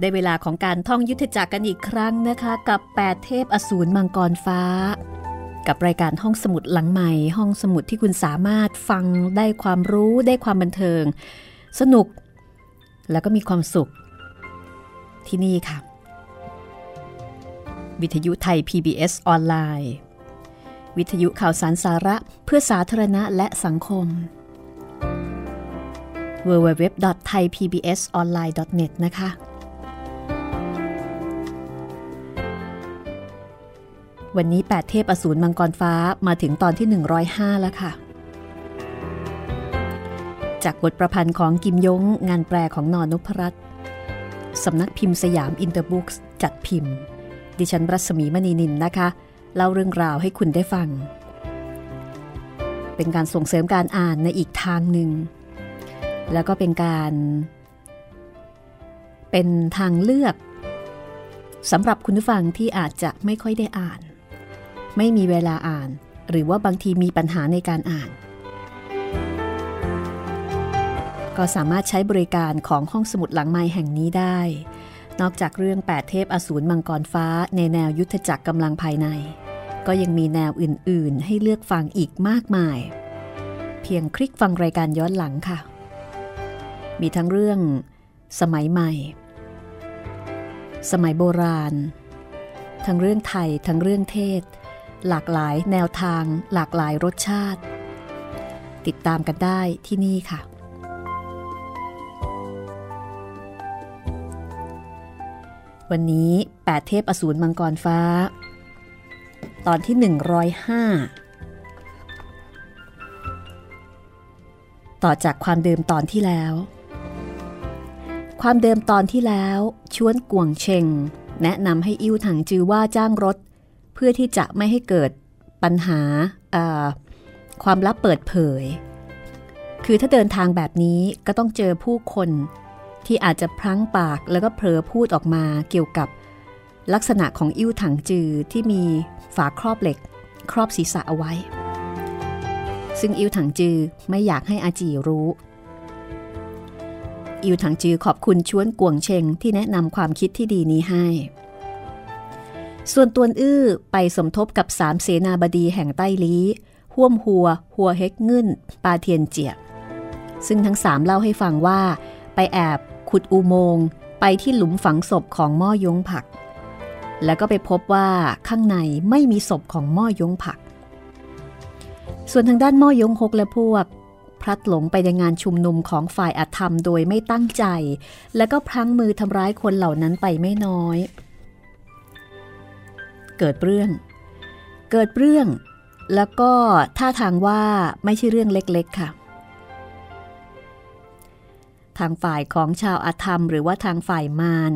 ได้เวลาของการท่องยุทธจักรกันอีกครั้งนะคะ กับ 8 เทพอสูรมังกรฟ้า กับรายการห้องสมุดหลังใหม่ ห้องสมุดที่คุณสามารถฟังได้ความรู้ได้ความบันเทิง สนุก แล้วก็มีความสุข ที่นี่ค่ะ วิทยุไทย PBS ออนไลน์ วิทยุข่าวสารสาระเพื่อสาธารณะและสังคม www.thaipbsonline.net นะคะ วันนี้ 8 เทพอสูรมังกรฟ้ามาถึงตอนที่ 105 แล้วค่ะ จากบทประพันธ์ของกิมยงงานแปลของนอนพรัตน์สำนักพิมพ์สยามอินเตอร์บุ๊กจัดพิมพ์ ดิฉันรัศมีมณีนินนะคะ เล่าเรื่องราวให้คุณได้ฟัง เป็นการส่งเสริมการอ่านในอีกทางหนึ่ง แล้วก็เป็นการ เป็นทางเลือกสำหรับคุณผู้ฟังที่อาจจะไม่ค่อยได้อ่าน ไม่มีเวลาอ่าน หรือว่าบางทีมีปัญหาในการอ่าน ก็สามารถใช้บริการของห้องสมุดหลังไม้แห่งนี้ได้ นอกจากเรื่อง 8 เทพอสูรมังกรฟ้าในแนวยุทธจักรกำลังภายใน ก็ยังมีแนวอื่น ๆ ให้เลือกฟังอีกมากมาย เพียงคลิกฟังรายการย้อนหลังค่ะ มีทั้งเรื่องสมัยใหม่ สมัยโบราณ ทั้งเรื่องไทยทั้งเรื่องเทศ หลากหลายแนวทาง หลากหลายรสชาติ ติดตามกันได้ที่นี่ค่ะ วันนี้แปดเทพอสูรมังกรฟ้า ตอนที่ 105 ต่อจากความเดิมตอนที่แล้ว ความเดิมตอนที่แล้วชวนกวงเชงแนะนำให้อิ้วถังจือว่าจ้างรถ พื่อที่จะไม่ให้เกิดปัญหาความลับเปิดเผย คือถ้าเดินทางแบบนี้ก็ต้องเจอผู้คนที่อาจจะพลั้งปากแล้วก็เผลอพูดออกมาเกี่ยวกับลักษณะของอิ้วถังจือที่มีฝาครอบเหล็ก ครอบศีรษะเอาไว้ ซึ่งอิ้วถังจือไม่อยากให้อาจีรู้ อิ้วถังจือขอบคุณชวนกวงเชงที่แนะนำความคิดที่ดีนี้ให้ ส่วนตวนอื้อไปสมทบกับสามเสนาบดีแห่งใต้ลี้ห่วมหัว หัวเฮกเงินปาเทียนเจียซึ่งทั้งสามเล่าให้ฟังว่า ไปแอบขุดอุโมงค์ไปที่หลุมฝังศพของม่อยงผัก แล้วก็ไปพบว่าข้างในไม่มีศพของม่อยงผัก ส่วนทางด้านม่อยงฮกและพวก พลัดหลงไปในงานชุมนุมของฝ่ายอธรรมโดยไม่ตั้งใจ แล้วก็พลั้งมือทำร้ายคนเหล่านั้นไปไม่น้อย เกิดเรื่อง เกิดเรื่อง แล้วก็ท่าทางว่าไม่ใช่เรื่องเล็กๆค่ะ ทางฝ่ายของชาวอาธรรม หรือว่าทางฝ่ายมาร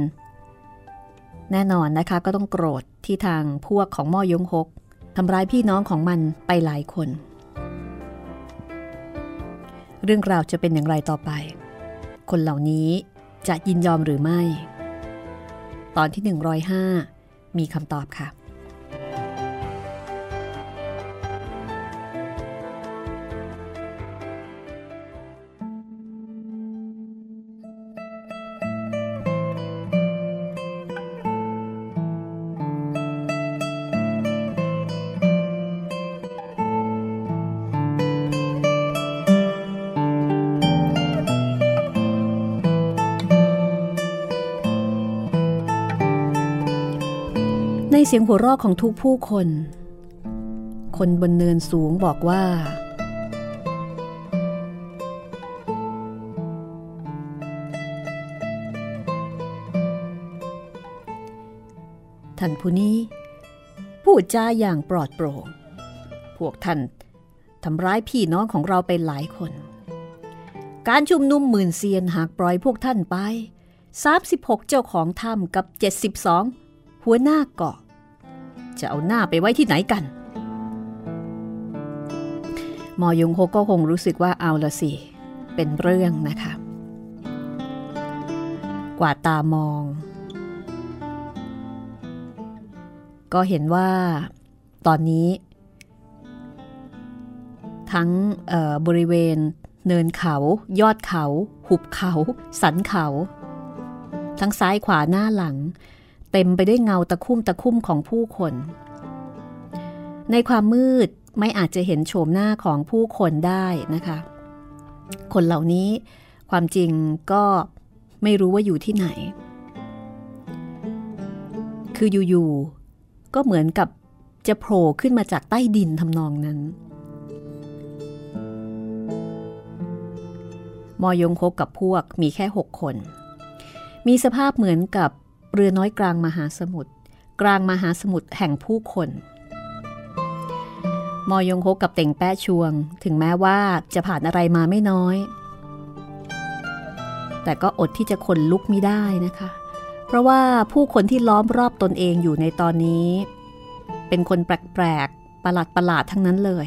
แน่นอนนะคะก็ต้องโกรธที่ทางพวกของม่อยงฮกทำร้ายพี่น้องของมันไปหลายคน เรื่องราวจะเป็นอย่างไรต่อไป คนเหล่านี้จะยินยอมหรือไม่ ตอนที่ 105 มีคำตอบค่ะ เสียงหัวเราะของทุกผู้คน คนบนเนินสูงบอกว่า ท่านผู้นี้พูดจาอย่างปลอดโปร่ง พวกท่านทำร้ายพี่น้องของเราไปหลายคน การชุมนุมหมื่นเซียนหากปล่อยพวกท่านไป 36 เจ้าของถ้ำกับ 72 หัวหน้าเกาะ จะเอาหน้าไปไว้ที่ไหนกันมอยงโฮก็คงรู้สึกว่าเอาละสิ เป็นเรื่องนะคะ กว่าตามอง ก็เห็นว่าตอนนี้ ทั้งบริเวณเนินเขา ยอดเขา หุบเขา สันเขา ทั้งซ้ายขวาหน้าหลัง เต็มไปด้วยเงาตะคุ่มตะคุ่มของผู้คน ในความมืดไม่อาจจะเห็นโฉมหน้าของผู้คนได้นะคะ คนเหล่านี้ความจริงก็ไม่รู้ว่าอยู่ที่ไหน คืออยู่ๆก็เหมือนกับจะโผล่ขึ้นมาจากใต้ดินทำนองนั้น มอยงคบกับพวกมีแค่หกคน มีสภาพเหมือนกับ เรือน้อยกลางมหาสมุทรกลางมหาสมุทรแห่งผู้คน มอยงโฮกับเต่งแป้ชวง ถึงแม้ว่าจะผ่านอะไรมาไม่น้อย แต่ก็อดที่จะขนลุกไม่ได้นะคะ เพราะว่าผู้คนที่ล้อมรอบตนเองอยู่ในตอนนี้ เป็นคนแปลกๆประหลาดประหลาดทั้งนั้นเลย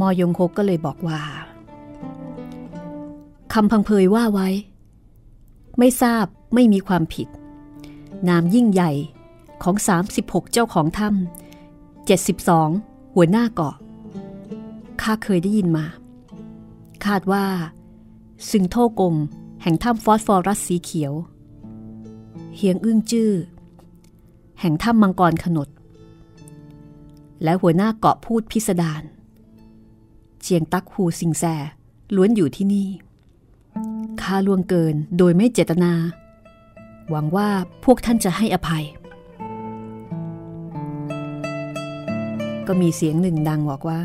มอยงโฮก็เลยบอกว่า คำพังเพยว่าไว้ ไม่ทราบไม่มีความผิด นามยิ่งใหญ่ของ 36 เจ้าของถ้ำ72 หัวหน้าเกาะข้าเคยได้ยินมา คาดว่า ซึงโทกงแห่งถ้ำฟอสฟอรัสสีเขียว เฮียงอึ้งจื้อ แห่งถ้ำมังกรขนด และหัวหน้าเกาะพูดพิสดารเจียงตักหูสิงแซล้วนอยู่ที่นี่ ข้าล่วงเกินโดยไม่เจตนา หวังว่าพวกท่านจะให้อภัย ก็มีเสียงหนึ่งดังบอกว่า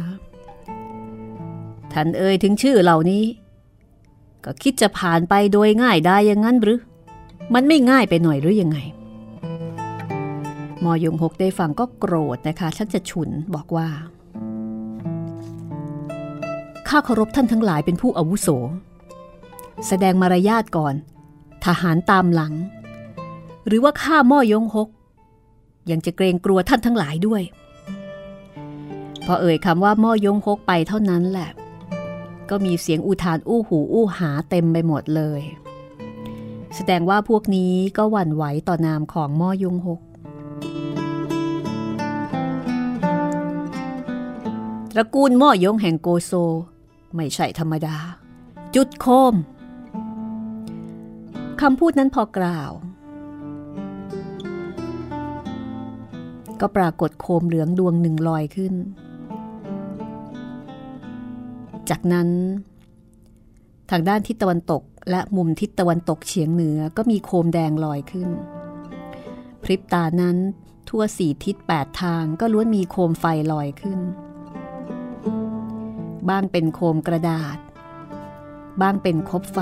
ท่านเอ่ยถึงชื่อเหล่านี้ ก็คิดจะผ่านไปโดยง่ายได้ย่างนั้นหรือ มันไม่ง่ายไปหน่อยหรือยังไงมอยงหกได้ฟังก็โกรธนะคะชักจะฉุนบอกว่าข้าเคารพท่านทั้งหลายเป็นผู้อาวุโส แสดงมารยาทก่อน ทหารตามหลัง หรือว่าข้าม่อยงหก ยังจะเกรงกลัวท่านทั้งหลายด้วย พอเอ่ยคำว่าม่อยงหกไปเท่านั้นแหละ ก็มีเสียงอุทานอู้หูอู้หาเต็มไปหมดเลย แสดงว่าพวกนี้ก็หวั่นไหวต่อนามของม่อยงหกตระกูลม่อยงแห่งโกโซ ไม่ใช่ธรรมดา จุดโคม คำพูดนั้นพอกล่าว ก็ปรากฏโคมเหลืองดวงหนึ่งลอยขึ้น จากนั้น ทางด้านทิศตะวันตกและมุมทิศตะวันตกเฉียงเหนือก็มีโคมแดงลอยขึ้น พริบตานั้นทั่วสี่ทิศแปดทางก็ล้วนมีโคมไฟลอยขึ้น บ้างเป็นโคมกระดาษ บ้างเป็นคบไฟ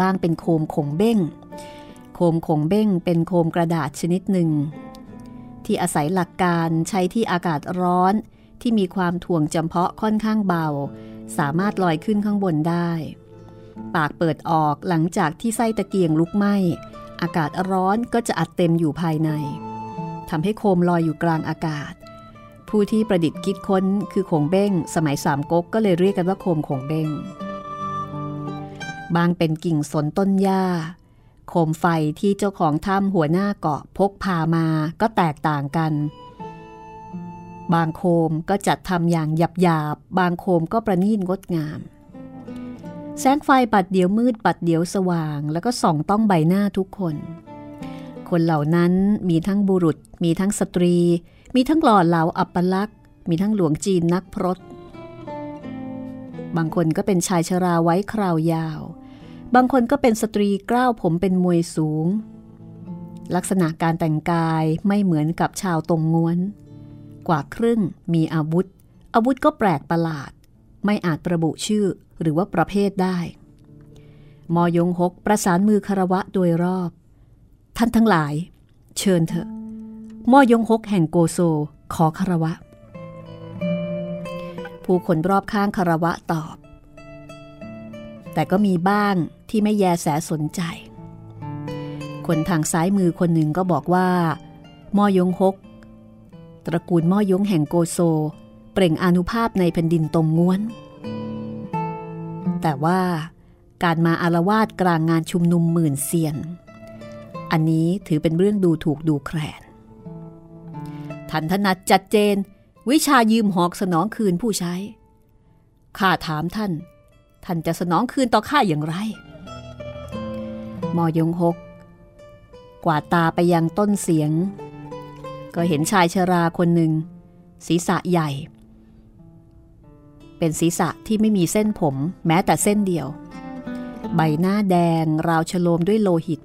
บ้างเป็นโคมขงเบ้ง โคมขงเบ้งเป็นโคมกระดาษชนิดหนึ่ง ที่อาศัยหลักการใช้ที่อากาศร้อนที่มีความถ่วงจำเพาะค่อนข้างเบา สามารถลอยขึ้นข้างบนได้ ปากเปิดออกหลังจากที่ไส้ตะเกียงลุกไหม้ อากาศร้อนก็จะอัดเต็มอยู่ภายในทำให้โคมลอยอยู่กลางอากาศ ผู้ที่ประดิษฐ์คิดค้นคือโขงเบ้ง สมัยสามก๊กก็เลยเรียกกันว่าโคมโขงเบ้ง บางเป็นกิ่งสนต้นหญ้า โคมไฟที่เจ้าของถ้ำหัวหน้าเกาะพกพามาก็แตกต่างกัน บางโคมก็จัดทำอย่างหยาบหยาบบางโคมก็ประณีตงดงาม แสงไฟปัดเดียวมืดปัดเดียวสว่าง แล้วก็ส่องต้องใบหน้าทุกคน คนเหล่านั้นมีทั้งบุรุษ มีทั้งสตรี มีทั้งหล่อเหลาอัปลักษณ์ มีทั้งหลวงจีนนักพรตบางคนก็เป็นชายชราไว้คราวยาว บางคนก็เป็นสตรีกล้าวผมเป็นมวยสูง ลักษณะการแต่งกายไม่เหมือนกับชาวตรงง้วน กว่าครึ่งมีอาวุธ อาวุธก็แปลกประหลาด ไม่อาจระบุชื่อหรือว่าประเภทได้ มอยงหกประสานมือคารวะโดยรอบ ท่านทั้งหลาย เชิญเถอะมอยงหกแห่งโกโซ ขอคารวะ ผู้คนรอบข้างคารวะตอบแต่ก็มีบ้าง ที่ไม่แยแสสนใจ คนทางซ้ายมือคนหนึ่งก็บอกว่ามอยงหกตระกูลมอยงแห่งโกโซ เปล่งอนุภาพในแผ่นดินตรงง้วน แต่ว่าการมาอารวาสกลางงานชุมนุมหมื่นเซียน อันนี้ถือเป็นเรื่องดูถูกดูแคลนท่านถนัดจัดเจน วิชายืมหอกสนองคืนผู้ใช้ ข้าถามท่าน ท่านจะสนองคืนต่อข้าอย่างไร มอยงหก กวาดตาไปยังต้นเสียง ก็เห็นชายชราคนหนึ่ง ศีรษะใหญ่ เป็นศีรษะที่ไม่มีเส้นผมแม้แต่เส้นเดียว ใบหน้าแดงราวฉโลมด้วยโลหิต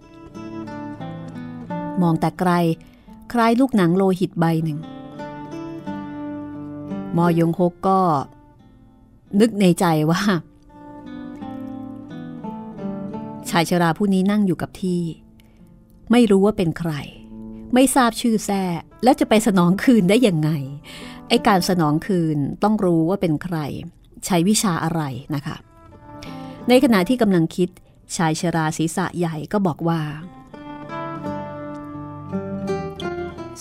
มองแต่ไกล คล้ายลูกหนังโลหิตใบหนึ่ง มอยงฮกก็ นึกในใจว่า ชายชราผู้นี้นั่งอยู่กับที่ ไม่รู้ว่าเป็นใคร ไม่ทราบชื่อแท้แล้วจะไปสนองคืนได้ยังไง ไอการสนองคืนต้องรู้ว่าเป็นใคร ใช้วิชาอะไรนะคะ ในขณะที่กำลังคิดชายชราศีรษะใหญ่ก็บอกว่า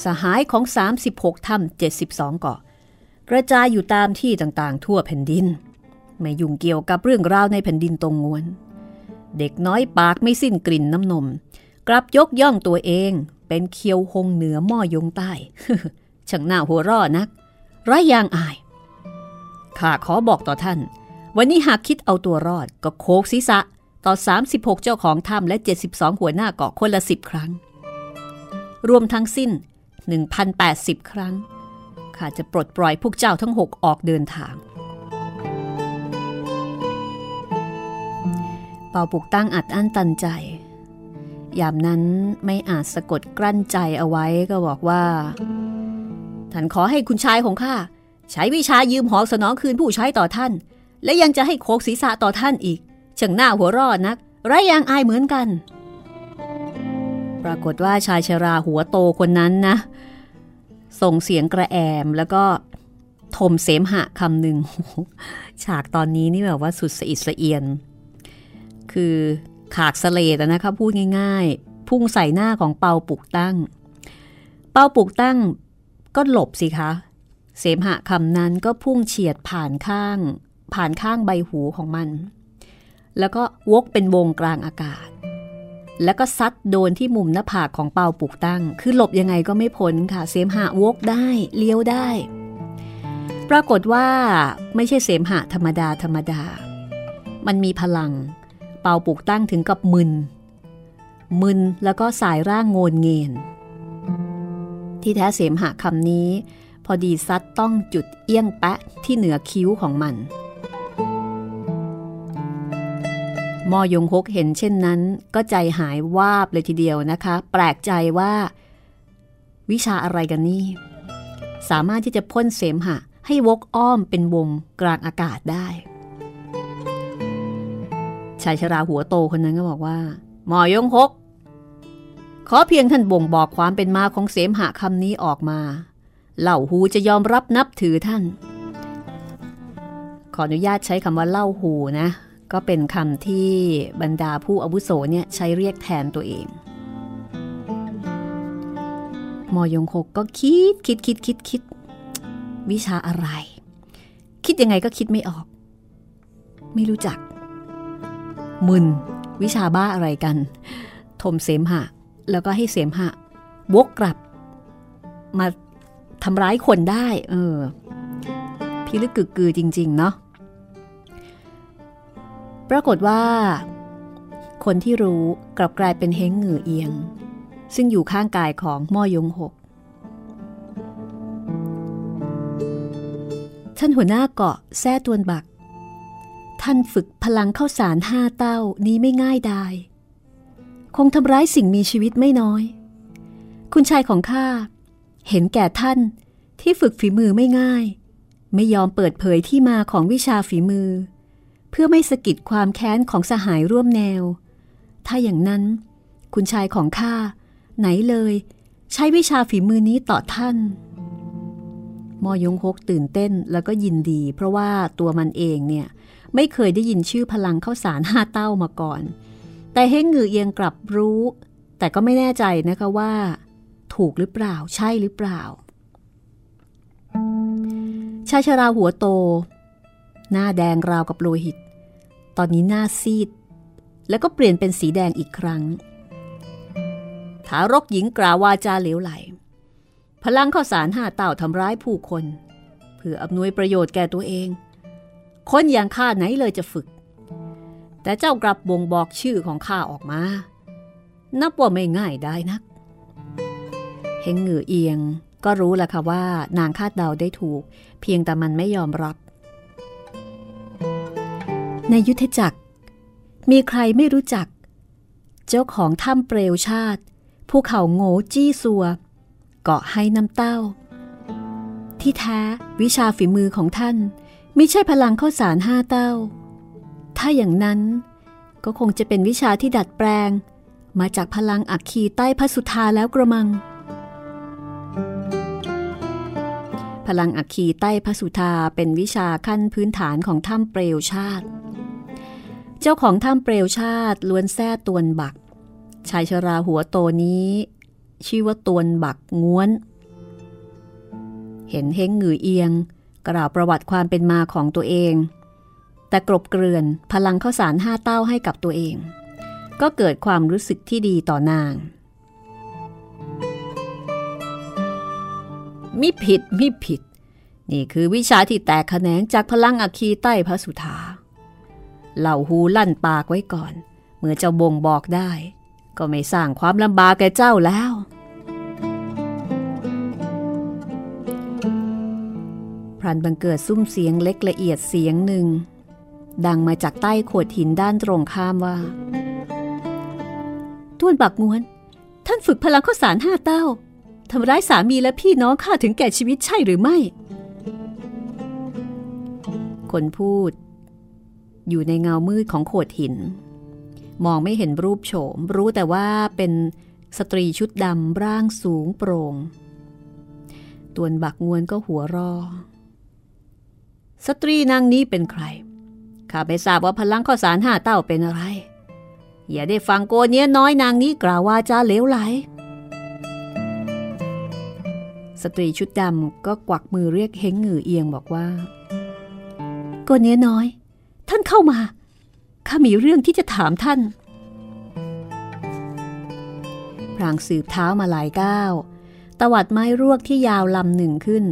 สหายของ 36 ถ้ำ72 เกาะ กระจายอยู่ตามที่ต่างๆ ทั่วแผ่นดิน ไม่ยุ่งเกี่ยวกับเรื่องราวในแผ่นดินตรงงวน เด็กน้อยปากไม่สิ้นกลิ่นน้ำนม กลับยกย่องตัวเองเป็นเคียวหงเหนือหม้อยงใต้ช่างหน้าหัวร่อนักไร้ยางอาย ข้าขอบอกต่อท่าน วันนี้หากคิดเอาตัวรอดก็โคกศีรษะต่อ 36 เจ้าของถ้ำและ 72 หัวหน้าเกาะคนละ 10 ครั้ง รวมทั้งสิ้น 1,080 ครั้ง ข้าจะปลดปล่อยพวกเจ้าทั้งหกออกเดินทาง เป่าปุกตั้งอัดอั้นตันใจ ยามนั้นไม่อาจสะกดกลั้นใจเอาไว้ก็บอกว่าท่านขอให้คุณชายของข้าใช้วิชายืมหอกสนองคืนผู้ใช้ต่อท่าน และยังจะให้โคกศีรษะต่อท่านอีกช่างหน้าหัวรอดนักไรยางอายเหมือนกัน ปรากฏว่าชายชราหัวโตคนนั้นนะ ส่งเสียงกระแอมแล้วก็ทมเสมหะคำหนึ่งฉากตอนนี้นี่แบบว่าสุดสะอิดสะเอียน คือขากสเลดนะคะพูดง่าย ๆ พุ่งใส่หน้าของเปาปุกตั้ง เปาปุกตั้งก็หลบสิคะ เสมหะคำนั้นก็พุ่งเฉียดผ่านข้าง ผ่านข้างใบหูของมัน แล้วก็วกเป็นวงกลางอากาศ แล้วก็ซัดโดนที่มุมหน้าผากของเปาปุกตั้ง คือหลบยังไงก็ไม่พ้นค่ะ เสมหะวกได้เลี้ยวได้ ปรากฏว่าไม่ใช่เสมหะธรรมดาธรรมดา มันมีพลัง เปาปุกตั้งถึงกับมึน มึนแล้วก็สายร่างโงนเงินที่แท้เสมหะคำนี้ พอดีซัดต้องจุดเอี้ยงแปะที่เหนือคิ้วของมันมอยงฮกเห็นเช่นนั้น ก็ใจหายวาบเลยทีเดียวนะคะ แปลกใจว่า วิชาอะไรกันนี่ สามารถที่จะพ่นเสมหะให้วกอ้อมเป็นวงกลางอากาศได้ ชายชราหัวโตคนนั้นก็บอกว่า หมอยงฮก ขอเพียงท่านบ่งบอกความเป็นมาของเสมหะคำนี้ออกมาเล่าหูจะยอมรับนับถือท่าน ขออนุญาตใช้คำว่าเล่าหูนะ ก็เป็นคำที่บรรดาผู้อาวุโสเนี่ยใช้เรียกแทนตัวเองมอยงคกก็คิดคิดคิดคิดคิด วิชาอะไร คิดยังไงก็คิดไม่ออก ไม่รู้จัก มึน วิชาบ้าอะไรกันทมเสมหะ แล้วก็ให้เสมหะวกกลับ มาทำร้ายคนได้ เออพิลึกกึกกือจริง ๆ เนาะปรากฏว่า คนที่รู้กลับกลายเป็นเฮงเหงือเอียง ซึ่งอยู่ข้างกายของม่อยงหกท่านหัวหน้าเกาะแท้ตวนบัก ท่านฝึกพลังเข้าสารห้าเต้านี้ไม่ง่ายได้คงทำร้ายสิ่งมีชีวิตไม่น้อย คุณชายของข้าเห็นแก่ท่านที่ฝึกฝีมือไม่ง่าย ไม่ยอมเปิดเผยที่มาของวิชาฝีมือ เพื่อไม่สะกิดความแค้นของสหายร่วมแนว ถ้าอย่างนั้น คุณชายของข้าไหนเลย ใช้วิชาฝีมือนี้ต่อท่านมอยงฮกตื่นเต้นแล้วก็ยินดี เพราะว่าตัวมันเองเนี่ย ไม่เคยได้ยินชื่อพลังเข้าสารห้าเต้ามาก่อน แต่เฮงงือเอียงกลับรู้ แต่ก็ไม่แน่ใจนะคะว่า ถูกหรือเปล่า ใช่หรือเปล่า ชายชราหัวโต หน้าแดงราวกับโลหิต ตอนนี้หน้าซีด แล้วก็เปลี่ยนเป็นสีแดงอีกครั้ง ทารกหญิงกล่าววาจาเหลวไหล พลังข้าสารห้าเต่าทำร้ายผู้คน เพื่ออำนวยประโยชน์แก่ตัวเอง คนอย่างข้าไหนเลยจะฝึก แต่เจ้ากลับบ่งบอกชื่อของข้าออกมา นับว่าไม่ง่ายได้นัก เฮงเหงือเอียงก็รู้แหละค่ะว่านางคาดเดาได้ถูก เพียงแต่มันไม่ยอมรับ ในยุทธจักร มีใครไม่รู้จัก เจ้าของถ้ำเปลวชาติภูเขาโง่จี้ซัว เกาะให้น้ำเต้า ที่แท้วิชาฝีมือของท่าน ม่ใช่พลังข้าวสารห้าเต้า ถ้าอย่างนั้นก็คงจะเป็นวิชาที่ดัดแปลง มาจากพลังอักคีใต้พระสุธาแล้วกระมัง พลังอักคีใต้พระสุธาเป็นวิชาขั้นพื้นฐานของถ้ำเปลวชาติ เจ้าของถ้ำเปลวชาติล้วนแท้ตวนบัก ชายชราหัวโตนี้ ชื่อว่าตวนบักง้วน เห็นเฮงหงือเอียง กล่าวประวัติความเป็นมาของตัวเอง แต่กรบเกลื่อนพลังข้าวสารห้าเต้าให้กับตัวเอง ก็เกิดความรู้สึกที่ดีต่อนาง มิผิดมิผิด นี่คือวิชาที่แตกแขนงจากพลังอัคคีใต้พระสุธาเหล่าหูลั่นปากไว้ก่อน เมื่อเจ้าบ่งบอกได้ ก็ไม่สร้างความลำบากแก่เจ้าแล้ว พรันบังเกิดซุ้มเสียงเล็กละเอียดเสียงหนึ่ง ดังมาจากใต้โขดหินด้านตรงข้ามว่าท้วนปักงวน ท่านฝึกพลังข้อสารห้าเต้าทำร้ายสามีและพี่น้องข้าถึงแก่ชีวิตใช่หรือไม่ คนพูด อยู่ในเงามืดของโขดหิน มองไม่เห็นรูปโฉม รู้แต่ว่าเป็นสตรีชุดดำร่างสูงโปร่งตวนบักงวนก็หัวร่อ สตรีนางนี้เป็นใคร ข้าไม่ทราบว่าพรรคข้าวสารห้าเต้าเป็นอะไร อย่าได้ฟังโกเนี้ยน้อยนางนี้กล่าววาจาเหลวไหล สตรีชุดดำก็กวักมือเรียกเฮงหงือเอียงบอกว่า โกเนี้ยน้อย ท่านเข้ามา ข้ามีเรื่องที่จะถามท่าน พรางสืบเท้ามาหลายก้าวตวัดไม้รวกที่ยาวลำหนึ่งขึ้น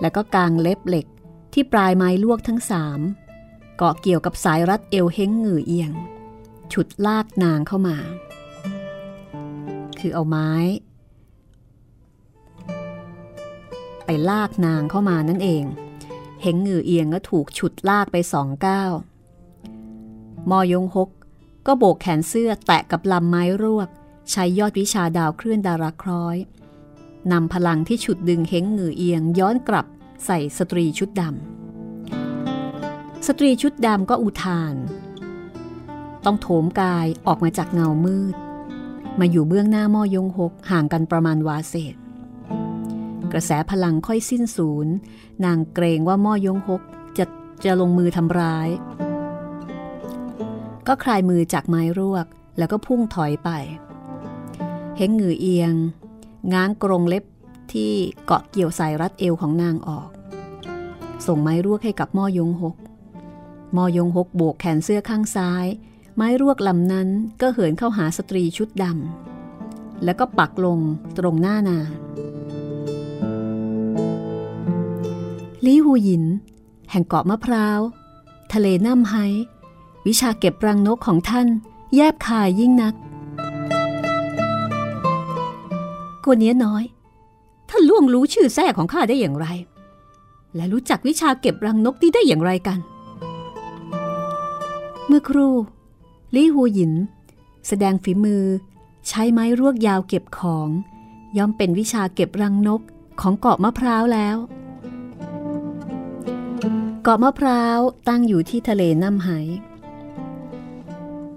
แล้วก็กางเล็บเหล็กที่ปลายไม้ลวกทั้งสามเกาะเกี่ยวกับสายรัดเอวเฮงหงือเอียง ฉุดลากนางเข้ามา คือเอาไม้ ไปลากนางเข้ามานั่นเองเฮงหงือเอียงก็ถูกฉุดลากไปสองก้าวมอยงฮกก็โบกแขนเสื้อแตะกับลำไม้รวก ใช้ยอดวิชาดาวเคลื่อนดาราคล้อย นำพลังที่ฉุดดึงเฮงเหงือเอียงย้อนกลับใส่สตรีชุดดำสตรีชุดดำก็อุทาน ต้องโถมกายออกมาจากเงามืด มาอยู่เบื้องหน้าม่อยงหกห่างกันประมาณวาเศษ กระแสพลังค่อยสิ้นสูญนางเกรงว่าม่อยงหกจะจะลงมือทำร้าย ก็คลายมือจากไม้รวกแล้วก็พุ่งถอยไป เฮงหงือเอียง ง้างกรงเล็บที่เกาะเกี่ยวสายรัดเอวของนางออก ส่งไม้รวกให้กับม่อยงหกมอยงหกโบกแขนเสื้อข้างซ้าย ไม้รวกลำนั้นก็เหินเข้าหาสตรีชุดดำแล้วก็ปักลงตรงหน้านางลี่หูหยิน แห่งเกาะมะพร้าว ทะเลน้ำไฮวิชาเก็บรังนกของท่าน แยบคายยิ่งนัก คนนี้น้อยท่านล่วงรู้ชื่อแท้ของข้าได้อย่างไร และรู้จักวิชาเก็บรังนกนี้ได้อย่างไรกัน เมื่อครู่ลี่หูหยิน แสดงฝีมือ ใช้ไม้รวกยาวเก็บของ ย่อมเป็นวิชาเก็บรังนกของเกาะมะพร้าวแล้ว เกาะมะพร้าวตั้งอยู่ที่ทะเลน้ำไห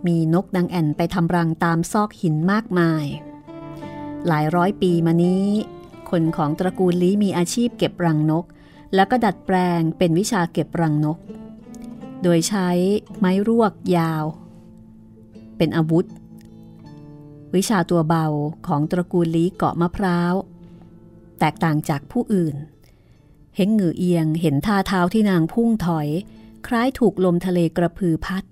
มีนกดังแอ่นไปทำรังตามซอกหินมากมาย หลายร้อยปีมานี้ คนของตระกูลลี้มีอาชีพเก็บรังนก แล้วก็ดัดแปลงเป็นวิชาเก็บรังนก โดยใช้ไม้รวกยาว เป็นอาวุธ วิชาตัวเบาของตระกูลลี้เกาะมะพร้าว แตกต่างจากผู้อื่น เห็นเหงือเอียงเห็นท่าเท้าที่นางพุ่งถอย คล้ายถูกลมทะเลกระพือพัด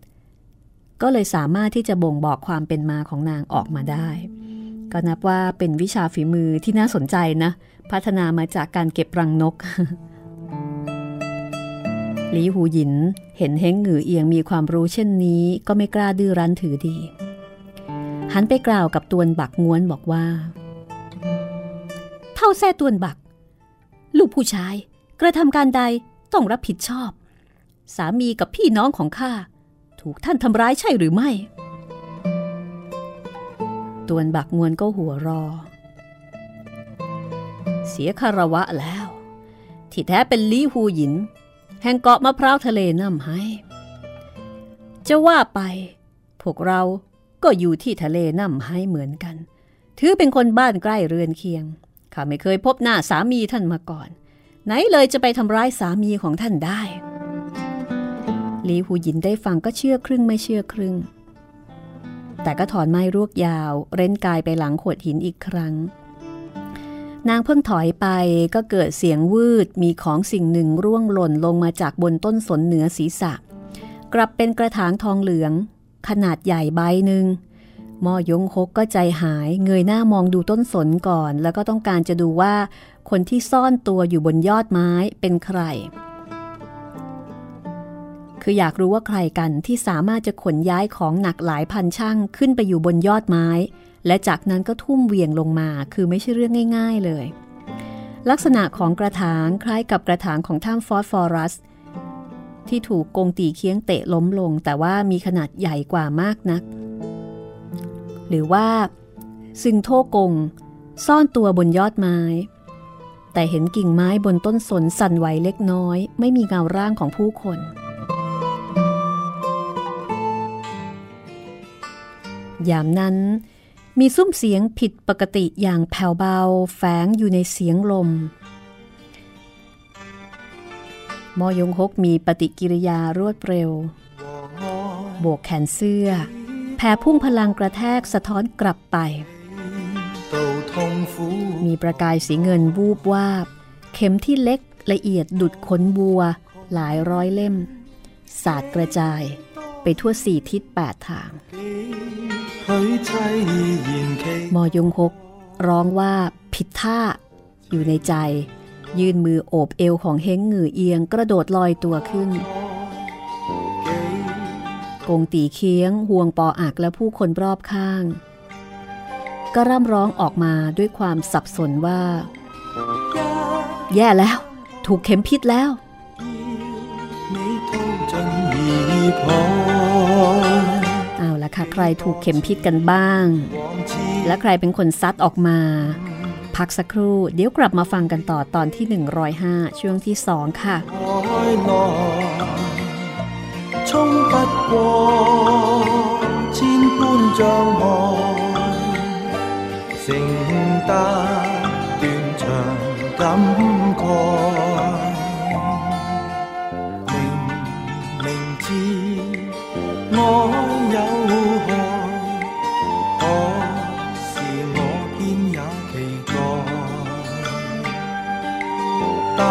ก็เลยสามารถที่จะบ่งบอกความเป็นมาของนางออกมาได้ ก็นับว่าเป็นวิชาฝีมือที่น่าสนใจนะ พัฒนามาจากการเก็บรังนกหลีหูหยินเห็นเฮงหงือเอียงมีความรู้เช่นนี้ ก็ไม่กล้าดื้อรั้นถือดี หันไปกล่าวกับตวนบักง้วนบอกว่า เท่าแท้ตวนบัก ลูกผู้ชาย กระทำการใดต้องรับผิดชอบ สามีกับพี่น้องของข้า ถูกท่านทำร้ายใช่หรือไม่ ตวนบักงวนก็หัวรอ เสียคารวะแล้ว ที่แท้เป็นลีหูหยิน แห่งเกาะมะพร้าวทะเลน้ำให้ จะว่าไปพวกเราก็อยู่ที่ทะเลน้ำให้เหมือนกัน ถือเป็นคนบ้านใกล้เรือนเคียง ข้าไม่เคยพบหน้าสามีท่านมาก่อน ไหนเลยจะไปทำร้ายสามีของท่านได้ ลีหูหยินได้ฟังก็เชื่อครึ่งไม่เชื่อครึ่ง แต่ก็ถอนไม้รวกยาว เร้นกายไปหลังขดหินอีกครั้ง นางเพิ่งถอยไปก็เกิดเสียงวืดมีของสิ่งหนึ่งร่วงหล่นลงมาจากบนต้นสนเหนือศีรษะ กลับเป็นกระถางทองเหลือง ขนาดใหญ่ใบหนึ่งมอยงคกก็ใจหายเงยหน้ามองดูต้นสนก่อน แล้วก็ต้องการจะดูว่า คนที่ซ่อนตัวอยู่บนยอดไม้เป็นใคร คืออยากรู้ว่าใครกันที่สามารถจะขนย้ายของหนักหลายพันช่างขึ้นไปอยู่บนยอดไม้ และจากนั้นก็ทุ่มเวียงลงมา คือไม่ใช่เรื่องง่าย ๆเลย ลักษณะของกระถางคล้ายกับกระถางของถ้ำฟอสฟอรัส ที่ถูกกงตีเคียงเตะล้มลง แต่ว่ามีขนาดใหญ่กว่ามากนัก หรือว่าซึ่งโทกง ซ่อนตัวบนยอดไม้ แต่เห็นกิ่งไม้บนต้นสนสั่นไหวเล็กน้อย ไม่มีเงาร่างของผู้คน ยามนั้น มีซุ้มเสียงผิดปกติอย่างแผ่วเบาแฝงอยู่ในเสียงลม มอยงฮกมีปฏิกิริยารวดเร็ว โบกแขนเสื้อ แผ่พุ่งพลังกระแทกสะท้อนกลับไป มีประกายสีเงินวูบวาบ เข็มที่เล็กละเอียดดุดขนบัว หลายร้อยเล่ม สาดกระจาย ไปทั่วสี่ทิศแปดทาง มอยงฮกร้องว่าผิดท่าอยู่ในใจ ยื่นมือโอบเอวของเฮงหงือเอียงกระโดดลอยตัวขึ้น กงตีเคียงห่วงปออักและผู้คนรอบข้าง ก็ร่ำร้องออกมาด้วยความสับสนว่า แย่แล้ว ถูกเข็มพิษแล้ว เอาละค่ะ ใครถูกเข็มพิษกันบ้าง และใครเป็นคนซัดออกมา พักสักครู่ เดี๋ยวกลับมาฟังกันต่อตอนที่ 105 ช่วงที่ 2 ค่ะ 冲不过千般障碍，承得断肠感慨。 爱有害，可？是我偏也期待，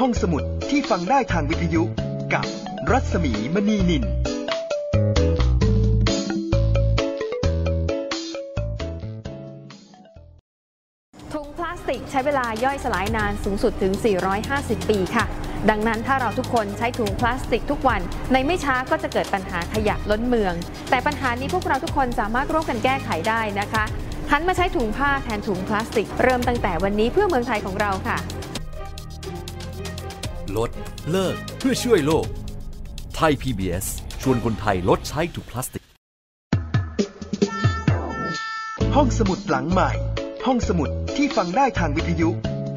ห้องสมุดที่ฟังได้ทางวิทยุกับรัศมีมณีนิน ถุงพลาสติกใช้เวลาย่อยสลายนานสูงสุดถึง 450 ปีค่ะ ดังนั้นถ้าเราทุกคนใช้ถุงพลาสติกทุกวัน ในไม่ช้าก็จะเกิดปัญหาขยะล้นเมือง แต่ปัญหานี้พวกเราทุกคนสามารถร่วมกันแก้ไขได้นะคะหันมาใช้ถุงผ้าแทนถุงพลาสติก เริ่มตั้งแต่วันนี้เพื่อเมืองไทยของเราค่ะ ลด เลิกเพื่อช่วยโลก ไทย PBS ชวนคนไทยลดใช้ถุงพลาสติก ห้องสมุดหลังใหม่ ห้องสมุดที่ฟังได้ทางวิทยุ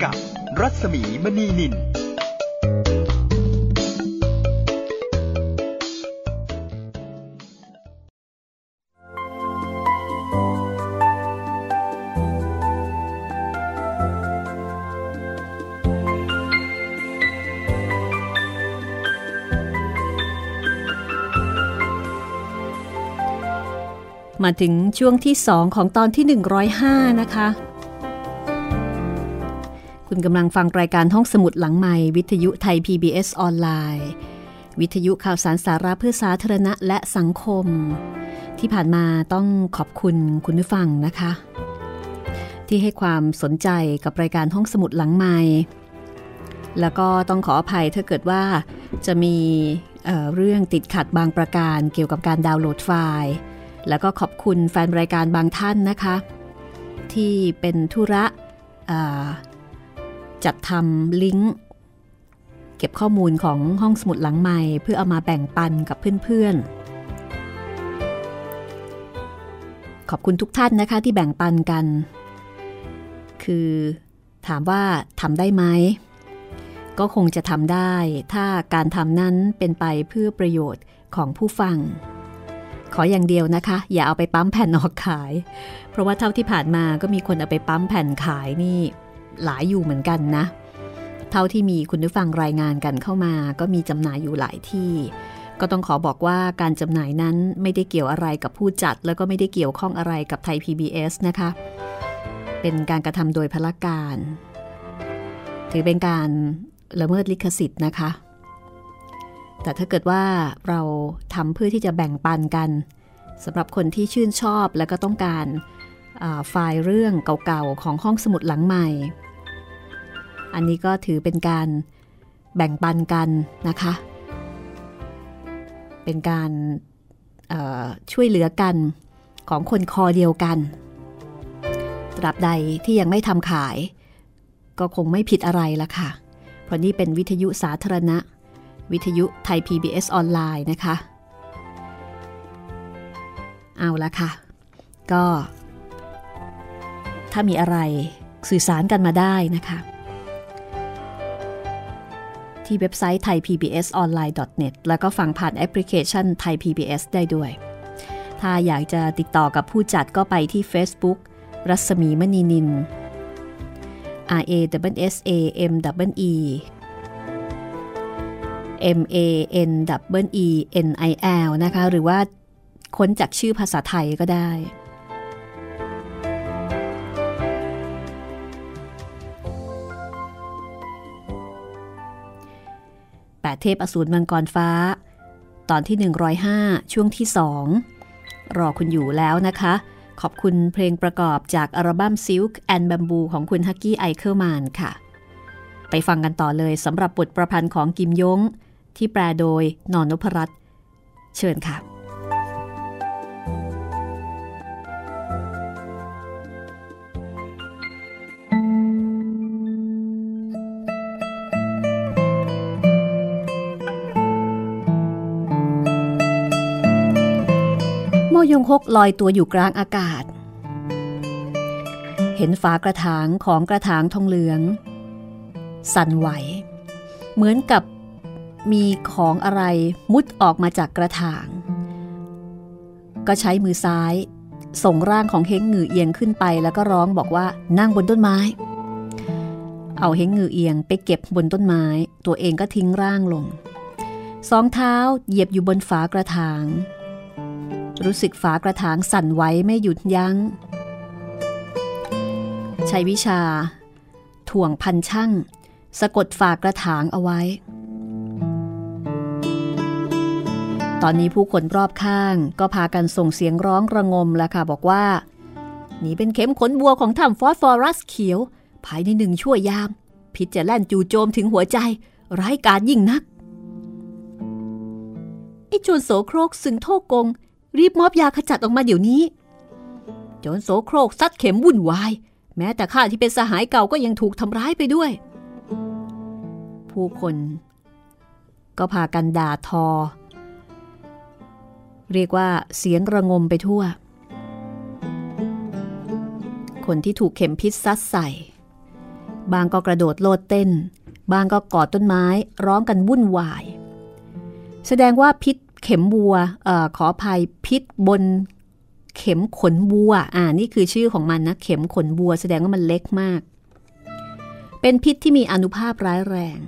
กับรัศมีมณีนิน มาถึงช่วงที่ 2 ของตอนที่ 105 นะคะ คุณกำลังฟังรายการห้องสมุดหลังใหม่ วิทยุไทย PBS ออนไลน์ วิทยุข่าวสารสาระเพื่อสาธารณะและสังคม ที่ผ่านมาต้องขอบคุณคุณผู้ฟังนะคะ ที่ให้ความสนใจกับรายการห้องสมุดหลังใหม่แล้วก็ต้องขออภัยถ้าเกิดว่าจะมีเเรื่องติดขัดบางประการเกี่ยวกับการดาวน์โหลดไฟล์ แล้วก็ขอบคุณแฟนรายการบางท่านนะคะ ที่เป็นธุระจัดทำลิงก์เก็บข้อมูลของห้องสมุดหลังใหม่ เพื่อเอามาแบ่งปันกับเพื่อนๆ ขอบคุณทุกท่านนะคะที่แบ่งปันกัน คือถามว่าทำได้ไหม ก็คงจะทำได้ ถ้าการทำนั้นเป็นไปเพื่อประโยชน์ของผู้ฟัง ขออย่างเดียวนะคะ อย่าเอาไปปั๊มแผ่นออกขาย เพราะว่าเท่าที่ผ่านมาก็มีคนเอาไปปั๊มแผ่นขายนี่หลายอยู่เหมือนกันนะ เท่าที่มีคุณผู้ฟังรายงานกันเข้ามา ก็มีจำหน่ายอยู่หลายที่ ก็ต้องขอบอกว่าการจำหน่ายนั้นไม่ได้เกี่ยวอะไรกับผู้จัด แล้วก็ไม่ได้เกี่ยวข้องอะไรกับไทย PBS นะคะ เป็นการกระทำโดยพละการ ถือเป็นการละเมิดลิขสิทธิ์นะคะ แต่ถ้าเกิดว่าเราทำเพื่อที่จะแบ่งปันกันสำหรับคนที่ชื่นชอบและก็ต้องการไฟล์เรื่องเก่าๆของห้องสมุดหลังใหม่ อันนี้ก็ถือเป็นการแบ่งปันกันนะคะ เป็นการช่วยเหลือกันของคนคอเดียวกัน ตราบใดที่ยังไม่ทำขาย ก็คงไม่ผิดอะไรละค่ะ เพราะนี่เป็นวิทยุสาธารณะ วิทยุไทย PBS ออนไลน์นะคะ เอาละค่ะ ก็ ถ้ามีอะไรสื่อสารกันมาได้นะคะ ที่เว็บไซต์ไทย PBS online.net แล้วก็ฟังผ่านแอปพลิเคชันไทย PBS ได้ด้วย ถ้าอยากจะติดต่อกับผู้จัดก็ไปที่ Facebook รัศมีมณีนิน R A W S A M W E M A N W E N I L นะคะ หรือว่าค้นจากชื่อภาษาไทยก็ได้8เทพอสูรมังกรฟ้า ตอนที่ 105 ช่วงที่2รอคุณอยู่แล้วนะคะ ขอบคุณเพลงประกอบจากอัลบั้ม Silk and Bamboo ของคุณฮักกี้ไอเคิลแมนค่ะ ไปฟังกันต่อเลยสำหรับบทประพันธ์ของกิมยง ที่แปลโดยนอนนพรัตน์เชิญค่ะยงฮกลอยตัวอยู่กลางอากาศ เห็นฝากระถางของกระถางทองเหลือง สั่นไหว เหมือนกับ มีของอะไรมุดออกมาจากกระถาง ก็ใช้มือซ้าย ส่งร่างของเฮงหงือเอียงขึ้นไปแล้วก็ร้องบอกว่านั่งบนต้นไม้ เอาเฮงหงือเอียงไปเก็บบนต้นไม้ ตัวเองก็ทิ้งร่างลง สองเท้าเหยียบอยู่บนฝากระถาง รู้สึกฝากระถางสั่นไหวไม่หยุดยัง้ง ใช้วิชา ถ่วงพันช่างสะกดฝากระถางเอาไว้ ตอนนี้ผู้คนรอบข้างก็พากันส่งเสียงร้องระงมแล้วค่ะ บอกว่า นี่เป็นเข็มขนบัวของถ้ำฟอสฟอรัสเขียว ภายในหนึ่งชั่วยาม พิษจะแล่นจู่โจมถึงหัวใจ ร้ายกาจยิ่งนักไอ้โจรโสโครกสึงโทกง รีบมอบยาขจัดออกมาเดี๋ยวนี้ โจนโสโครกซัดเข็มวุ่นวาย แม้แต่ข้าที่เป็นสหายเก่าก็ยังถูกทำร้ายไปด้วย ผู้คน ก็พากันด่าทอ เรียกว่าเสียงระงมไปทั่ว คนที่ถูกเข็มพิษซัดใส่ บางก็กระโดดโลดเต้น บางก็กอดต้นไม้ร้องกันวุ่นวาย แสดงว่าพิษเข็มวัวออขออภัยพิษบนเข็มขนวัว อ่า นี่คือชื่อของมันนะ เข็มขนวัว แสดงว่ามันเล็กมาก เป็นพิษที่มีอนุภาพร้ายแรง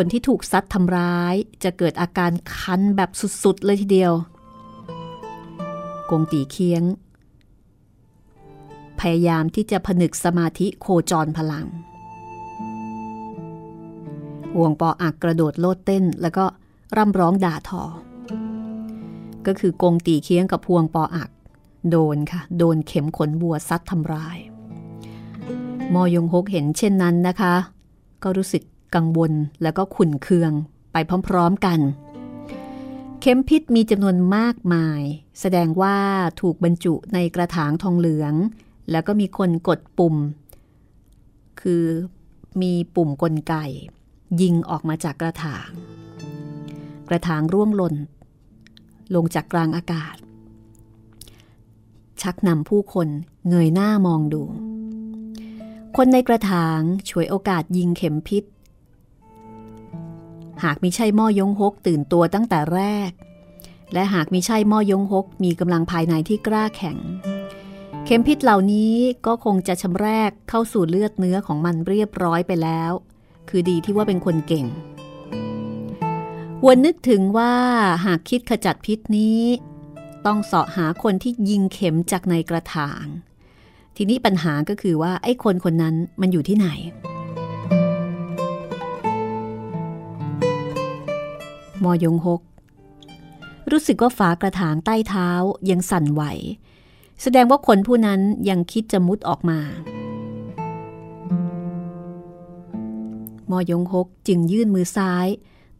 คนที่ถูกซัดทำร้าย จะเกิดอาการคันแบบสุดๆ เลยทีเดียว กงตีเคียง พยายามที่จะผนึกสมาธิโคจรพลังห่วงปออักกระโดดโลดเต้นแล้วก็ร่ำร้องด่าทอ ก็คือกงตีเคียงกับพวงปออัก โดนค่ะ โดนเข็มขนบัวซัดทำร้าย มอยงฮกเห็นเช่นนั้นนะคะ ก็รู้สึก กังวลแล้วก็ขุ่นเคืองไปพร้อมๆกัน เข็มพิษมีจำนวนมากมาย แสดงว่าถูกบรรจุในกระถางทองเหลือง แล้วก็มีคนกดปุ่ม คือมีปุ่มกลไก ยิงออกมาจากกระถาง กระถางร่วงหล่น ลงจากกลางอากาศ ชักนำผู้คนเงยหน้ามองดู คนในกระถางฉวยโอกาสยิงเข็มพิษ หากมิใช่ม่อยงฮกตื่นตัวตั้งแต่แรก และหากมิใช่ม่อยงฮกมีกำลังภายในที่กล้าแข็ง เข็มพิษเหล่านี้ก็คงจะชำแรกเข้าสู่เลือดเนื้อของมันเรียบร้อยไปแล้ว คือดีที่ว่าเป็นคนเก่งวนนึกถึงว่าหากคิดขจัดพิษนี้ ต้องเสาะหาคนที่ยิงเข็มจากในกระถาง ทีนี้ปัญหาก็คือว่าไอ้คนคนนั้นมันอยู่ที่ไหน มอยงหก รู้สึกว่าฝากระถางใต้เท้ายังสั่นไหว แสดงว่าคนผู้นั้นยังคิดจะมุดออกมา มอยงหกจึงยื่นมือซ้าย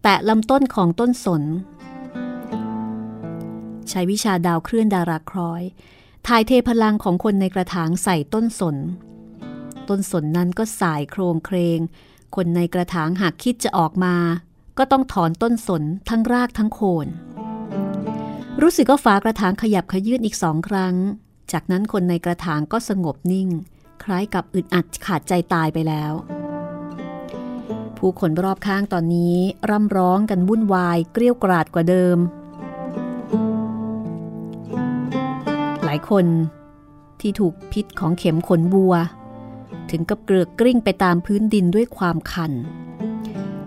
แตะลำต้นของต้นสน ใช้วิชาดาวเคลื่อนดาราครอยถ่ายเทพลังของคนในกระถางใส่ต้นสน ต้นสนนั้นก็สายโครงเครง คนในกระถางหากคิดจะออกมา ก็ต้องถอนต้นสนทั้งรากทั้งโคน รู้สึกว่าฝากระถางขยับขยื่นอีกสองครั้ง จากนั้นคนในกระถางก็สงบนิ่ง คล้ายกับอึดอัดขาดใจตายไปแล้ว ผู้คนรอบข้างตอนนี้ร่ำร้องกันวุ่นวายเกลี้ยวกราดกว่าเดิม หลายคนที่ถูกพิษของเข็มขนบัว ถึงกับเกลือกกลิ้งไปตามพื้นดินด้วยความคัน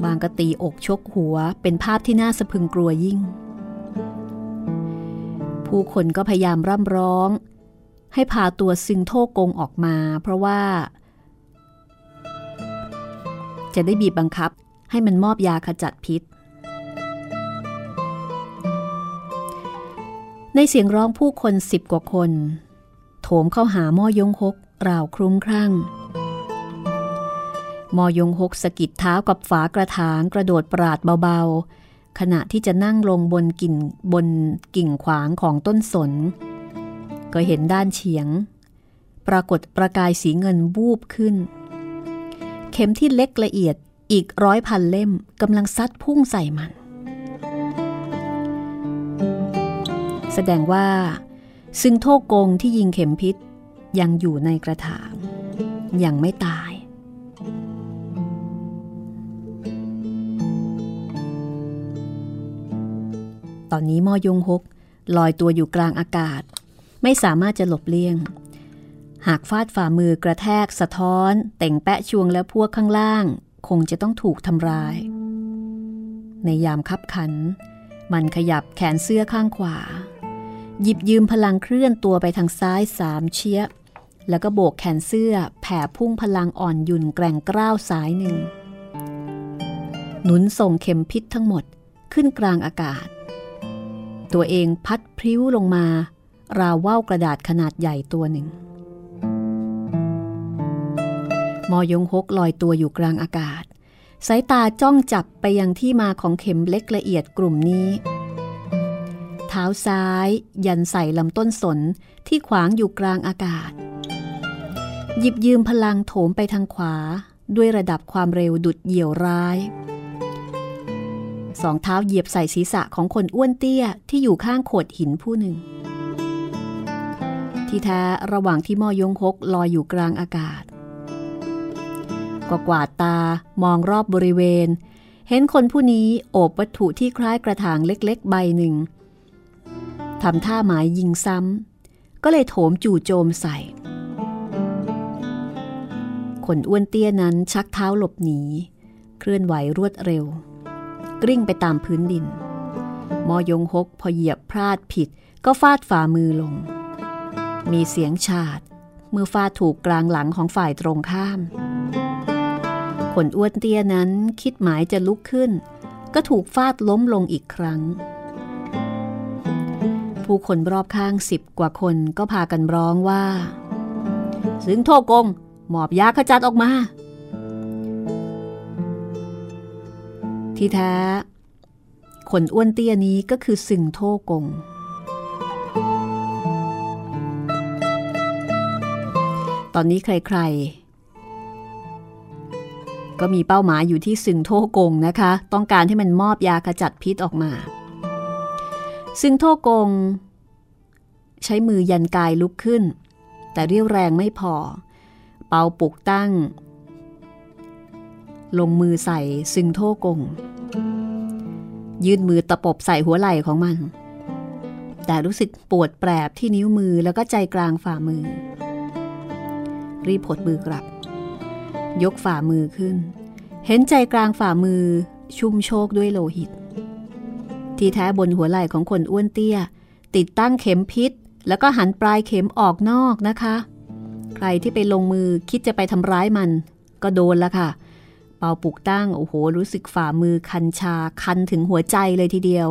บางก็ตีอกชกหัวเป็นภาพที่น่าสะพึงกลัวยิ่ง ผู้คนก็พยายามร่ำร้อง ให้พาตัวซึงโทกงออกมา เพราะว่า จะได้บีบบังคับให้มันมอบยาขจัดพิษ ในเสียงร้องผู้คนสิบกว่าคน โถมเข้าหาม่อยงฮกราวคลุ้มครั่ง มอยงหกสะกิดเท้ากับฝากระถางกระโดดปราดเบาๆ ขณะที่จะนั่งลงบนกิ่งบนกิ่งขวางของต้นสน ก็เห็นด้านเฉียง ปรากฏประกายสีเงินบูบขึ้น เข็มที่เล็กละเอียดอีกร้อยพันเล่มกำลังซัดพุ่งใส่มัน แสดงว่า ซึ่งโทกงที่ยิงเข็มพิษยังอยู่ในกระถางยังไม่ตาย ตอนนี้มอยงฮกลอยตัวอยู่กลางอากาศ ไม่สามารถจะหลบเลี่ยง หากฟาดฝ่ามือกระแทกสะท้อน แต่งแปะชวงและพวกข้างล่าง คงจะต้องถูกทำร้าย ในยามคับขัน มันขยับแขนเสื้อข้างขวา หยิบยืมพลังเคลื่อนตัวไปทางซ้ายสามเชียแล้วก็โบกแขนเสื้อแผ่พุ่งพลังอ่อนหยุ่นแกร่งกล้าวสายหนึ่ง หนุนส่งเข็มพิษทั้งหมดขึ้นกลางอากาศ ตัวเองพัดพริ้วลงมา ราวว่าวกระดาษขนาดใหญ่ตัวหนึ่ง มอยงฮกลอยตัวอยู่กลางอากาศ สายตาจ้องจับไปยังที่มาของเข็มเล็กละเอียดกลุ่มนี้ เท้าซ้ายยันใส่ลำต้นสนที่ขวางอยู่กลางอากาศ หยิบยืมพลังโถมไปทางขวาด้วยระดับความเร็วดุดเหยี่ยวร้าย สองเท้าเหยียบใส่ศีรษะของคนอ้วนเตี้ยที่อยู่ข้างโขดหินผู้หนึ่ง ที่แท้ระหว่างที่มอยงฮกลอยอยู่กลางอากาศ ก็กวาดตามองรอบบริเวณ เห็นคนผู้นี้โอบวัตถุที่คล้ายกระถางเล็กๆ ใบหนึ่งทำท่าหมายยิงซ้ำ ก็เลยโถมจู่โจมใส่ คนอ้วนเตี้ยนั้นชักเท้าหลบหนี เคลื่อนไหวรวดเร็ว กริ่งไปตามพื้นดิน มอยงฮกพอเหยียบพลาดผิดก็ฟาดฝ่ามือลง มีเสียงฉาด เมื่อฟาดถูกกลางหลังของฝ่ายตรงข้าม คนอ้วนเตี้ยนั้นคิดหมายจะลุกขึ้น ก็ถูกฟาดล้มลงอีกครั้ง ผู้คนรอบข้างสิบกว่าคนก็พากันร้องว่า สึงโทกง หมอบยาขจัดออกมา ที่แท้ คนอ้วนเตี้ยนี้ก็คือสึงโทกง ตอนนี้ใครๆ ก็มีเป้าหมายอยู่ที่สึงโทกงนะคะ ต้องการให้มันมอบยาขจัดพิษออกมา ซึงโทกง ใช้มือยันกายลุกขึ้น แต่เรียวแรงไม่พอ เปาปลุกตั้ง ลงมือใส่ซึงโทกง ยื่นมือตะปบใส่หัวไหล่ของมัน แต่รู้สึกปวดแปรบที่นิ้วมือแล้วก็ใจกลางฝ่ามือ รีบผดมือกลับ ยกฝ่ามือขึ้น เห็นใจกลางฝ่ามือชุ่มโชกด้วยโลหิต ที่แท้บนหัวไหล่ของคนอ้วนเตี้ย ติดตั้งเข็มพิษ แล้วก็หันปลายเข็มออกนอกนะคะ ใครที่ไปลงมือคิดจะไปทำร้ายมัน ก็โดนละค่ะเเปาปุกตั้งโอ้โห รู้สึกฝ่ามือคันชาคันถึงหัวใจเลยทีเดียว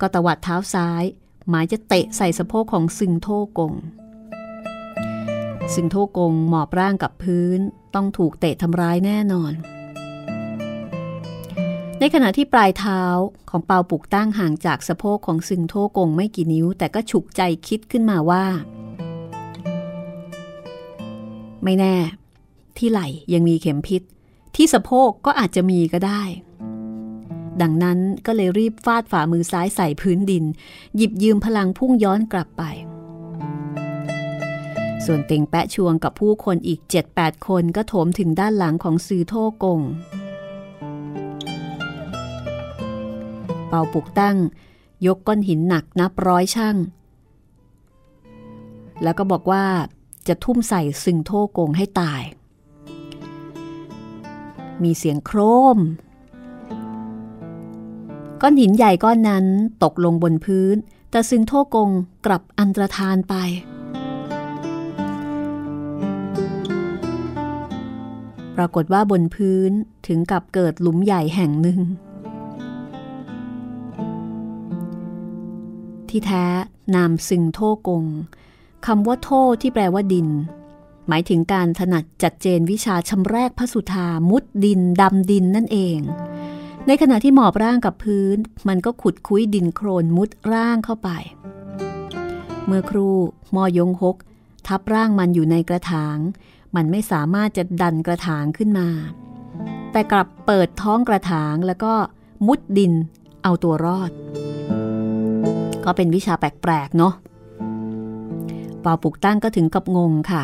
ก็ตวัดเท้าซ้าย หมายจะเตะใส่สะโพกของซึงโทกง ซึงโทกงหมอบร่างกับพื้นต้องถูกเตะทำร้ายแน่นอน ในขณะที่ปลายเท้าของเปาปุกตั้งห่างจากสะโพกของซึงโทกงไม่กี่นิ้ว แต่ก็ฉุกใจคิดขึ้นมาว่า ไม่แน่ ที่ไหล่ยังมีเข็มพิษ ที่สะโพกก็อาจจะมีก็ได้ ดังนั้นก็เลยรีบฟาดฝ่ามือซ้ายใส่พื้นดิน หยิบยืมพลังพุ่งย้อนกลับไป ส่วนเต็งแปะชวงกับผู้คนอีก 7-8 คนก็โถมถึงด้านหลังของซือโทกง เป่าปุกตั้ง ยกก้อนหินหนักนับร้อยช่างแล้วก็บอกว่าจะทุ่มใส่ซึงโทกงให้ตาย มีเสียงโครม ก้อนหินใหญ่ก้อนนั้นตกลงบนพื้น แต่ซึงโทกงกลับอันตรธานไป ปรากฏว่าบนพื้นถึงกับเกิดหลุมใหญ่แห่งหนึ่ง ที่แท้นามซึงโทกงคำว่าโทที่แปลว่าดิน หมายถึงการถนัดจัดเจนวิชาชำแรกพระสุธามุดดินดำดินนั่นเอง ในขณะที่หมอบร่างกับพื้น มันก็ขุดคุ้ยดินโครนมุดร่างเข้าไป เมื่อครูมอยงหก ทับร่างมันอยู่ในกระถาง มันไม่สามารถจะดันกระถางขึ้นมา แต่กลับเปิดท้องกระถางแล้วก็มุดดินเอาตัวรอด ก็เป็นวิชาแปลกๆเนาะปอปุกตั้งก็ถึงกับงงค่ะ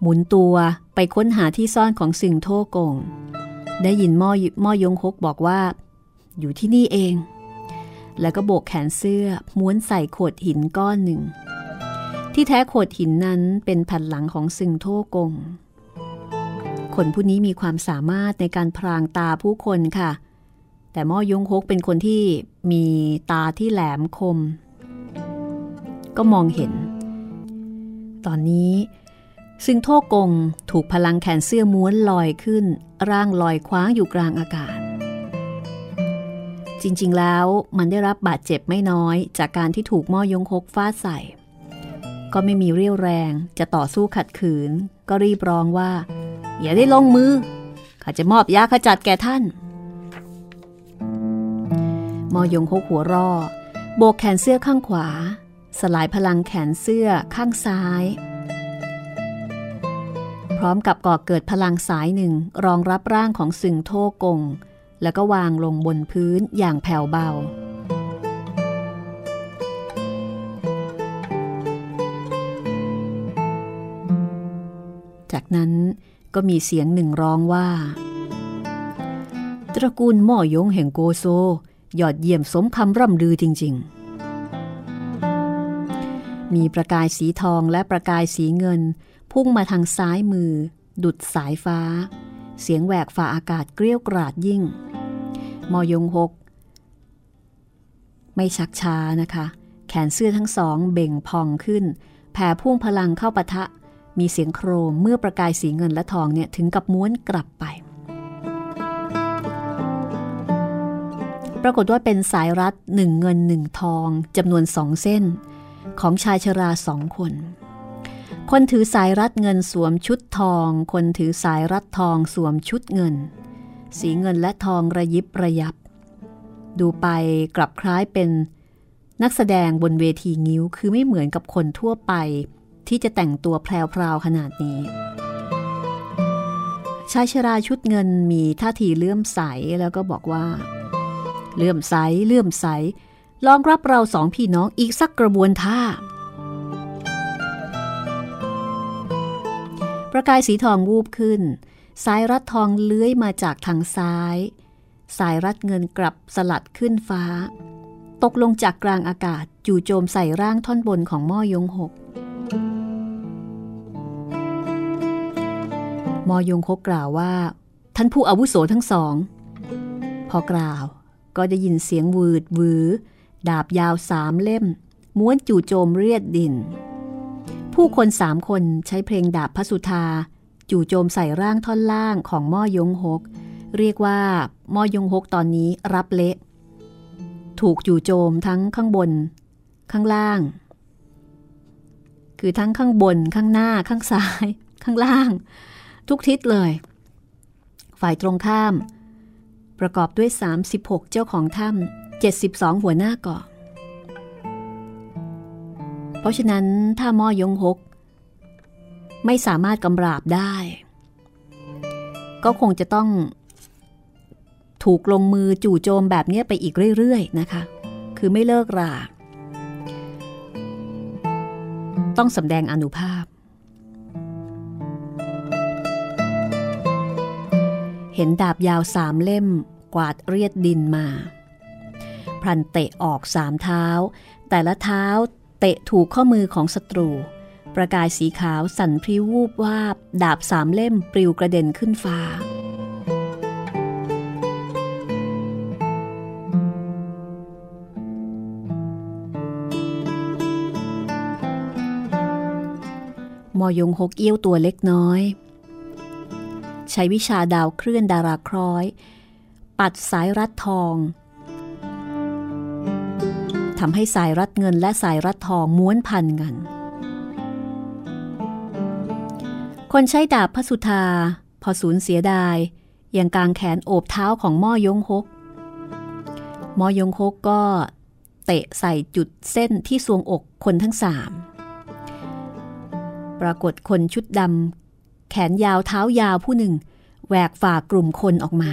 หมุนตัวไปค้นหาที่ซ่อนของสิงโทกง ได้ยินม่อม่อยงฮกบอกว่า อยู่ที่นี่เอง แล้วก็โบกแขนเสื้อม้วนใส่โขดหินก้อนหนึ่ง ที่แท้โขดหินนั้นเป็นแผ่นหลังของสิ่งโทกง คนผู้นี้มีความสามารถในการพรางตาผู้คนค่ะ แต่ม่อยงฮกเป็นคนที่มีตาที่แหลมคม ก็มองเห็น ตอนนี้ ซึ่งโทกงถูกพลังแขนเสื้อม้วนลอยขึ้น ร่างลอยคว้างอยู่กลางอากาศ จริงๆแล้วมันได้รับบาดเจ็บไม่น้อยจากการที่ถูกม่อยงคกฟาดใส่ ก็ไม่มีเรี่ยวแรงจะต่อสู้ขัดขืน ก็รีบร้องว่า อย่าได้ลงมือข้าจะมอบยาขจัดแก่ท่าน มอยงคกหัวรอโบกแขนเสื้อข้างขวา สลายพลังแขนเสื้อข้างซ้าย พร้อมกับก่อเกิดพลังสายหนึ่งรองรับร่างของสึงโทกง แล้วก็วางลงบนพื้นอย่างแผ่วเบา จากนั้นก็มีเสียงหนึ่งร้องว่า ตระกูลม่อยงแห่งโกโซ ยอดเยี่ยมสมคำร่ำลือจริง ๆมีประกายสีทองและประกายสีเงิน พุ่งมาทางซ้ายมือ ดุดสายฟ้า เสียงแหวกฝ่าอากาศเกลี้ยวกราดยิ่ง มอยงหก ไม่ชักช้านะคะ แขนเสื้อทั้งสองเบ่งพองขึ้น แผ่พุ่งพลังเข้าปะทะ มีเสียงโครมเมื่อประกายสีเงินและทองเนี่ยถึงกับม้วนกลับไป ปรากฏว่าเป็นสายรัดหนึ่งเงินหนึ่งทองจำนวนสองเส้น ของชายชราสองคน คนถือสายรัดเงินสวมชุดทอง คนถือสายรัดทองสวมชุดเงิน สีเงินและทองระยิบระยับ ดูไปกลับคล้ายเป็นนักแสดงบนเวทีงิ้วคือไม่เหมือนกับคนทั่วไป ที่จะแต่งตัวแพรวๆขนาดนี้ ชายชราชุดเงินมีท่าทีเลื่อมใสแล้วก็บอกว่า เลื่อมใสเลื่อมใส ลองรับเราสองพี่น้องอีกสักกระบวนท่า ประกายสีทองวูบขึ้น สายรัดทองเลื้อยมาจากทางซ้าย สายรัดเงินกลับสลัดขึ้นฟ้า ตกลงจากกลางอากาศจู่โจมใส่ร่างท่อนบนของม่อยงหกมอยงคกกล่าวว่า ท่านผู้อาวุโสทั้งสอง พอกล่าวก็ได้ยินเสียงวืดวือ ดาบยาวสามเล่ม ม้วนจู่โจมเรียดดิน ผู้คนสามคนใช้เพลงดาบพระสุธา จู่โจมใส่ร่างท่อนล่างของม่อยงหกเรียกว่าม่อยงหกตอนนี้รับเละ ถูกจู่โจมทั้งข้างบน ข้างล่าง คือทั้งข้างบนข้างหน้าข้างซ้าย ข้างล่าง ทุกทิศเลย ฝ่ายตรงข้าม ประกอบด้วย 36 เจ้าของถ้ำ72 หัวหน้าเกาะ ราะฉะนั้นถ้าม่อยงหกไม่สามารถกำราบได้ ก็คงจะต้อง ถูกลงมือจู่โจมแบบนี้ไปอีกเรื่อยๆนะคะ คือไม่เลิกรา ต้องสำแดงอนุภาพ เห็นดาบยาวสามเล่มกวาดเรียดดินมา พลันเตะออกสามเท้า แต่ละเท้า เตะถูกข้อมือของศัตรู ประกายสีขาวสั่นพริ้ววูบวาบ ดาบสามเล่มปลิวกระเด็นขึ้นฟ้า มอยงหกเอี้ยวตัวเล็กน้อย ใช้วิชาดาวเคลื่อนดาราคร้อย ปัดสายรัดทอง ทำให้สายรัดเงินและสายรัดทองม้วนพันกัน คนใช้ดาบพระสุธา พอสูญเสียดายยังกางแขนโอบเท้าของม่อยงฮกม่อยงฮกก็เตะใส่จุดเส้นที่สวงอกคนทั้งสาม ปรากฏคนชุดดำแขนยาวเท้ายาวผู้หนึ่งแหวกฝ่ากลุ่มคนออกมา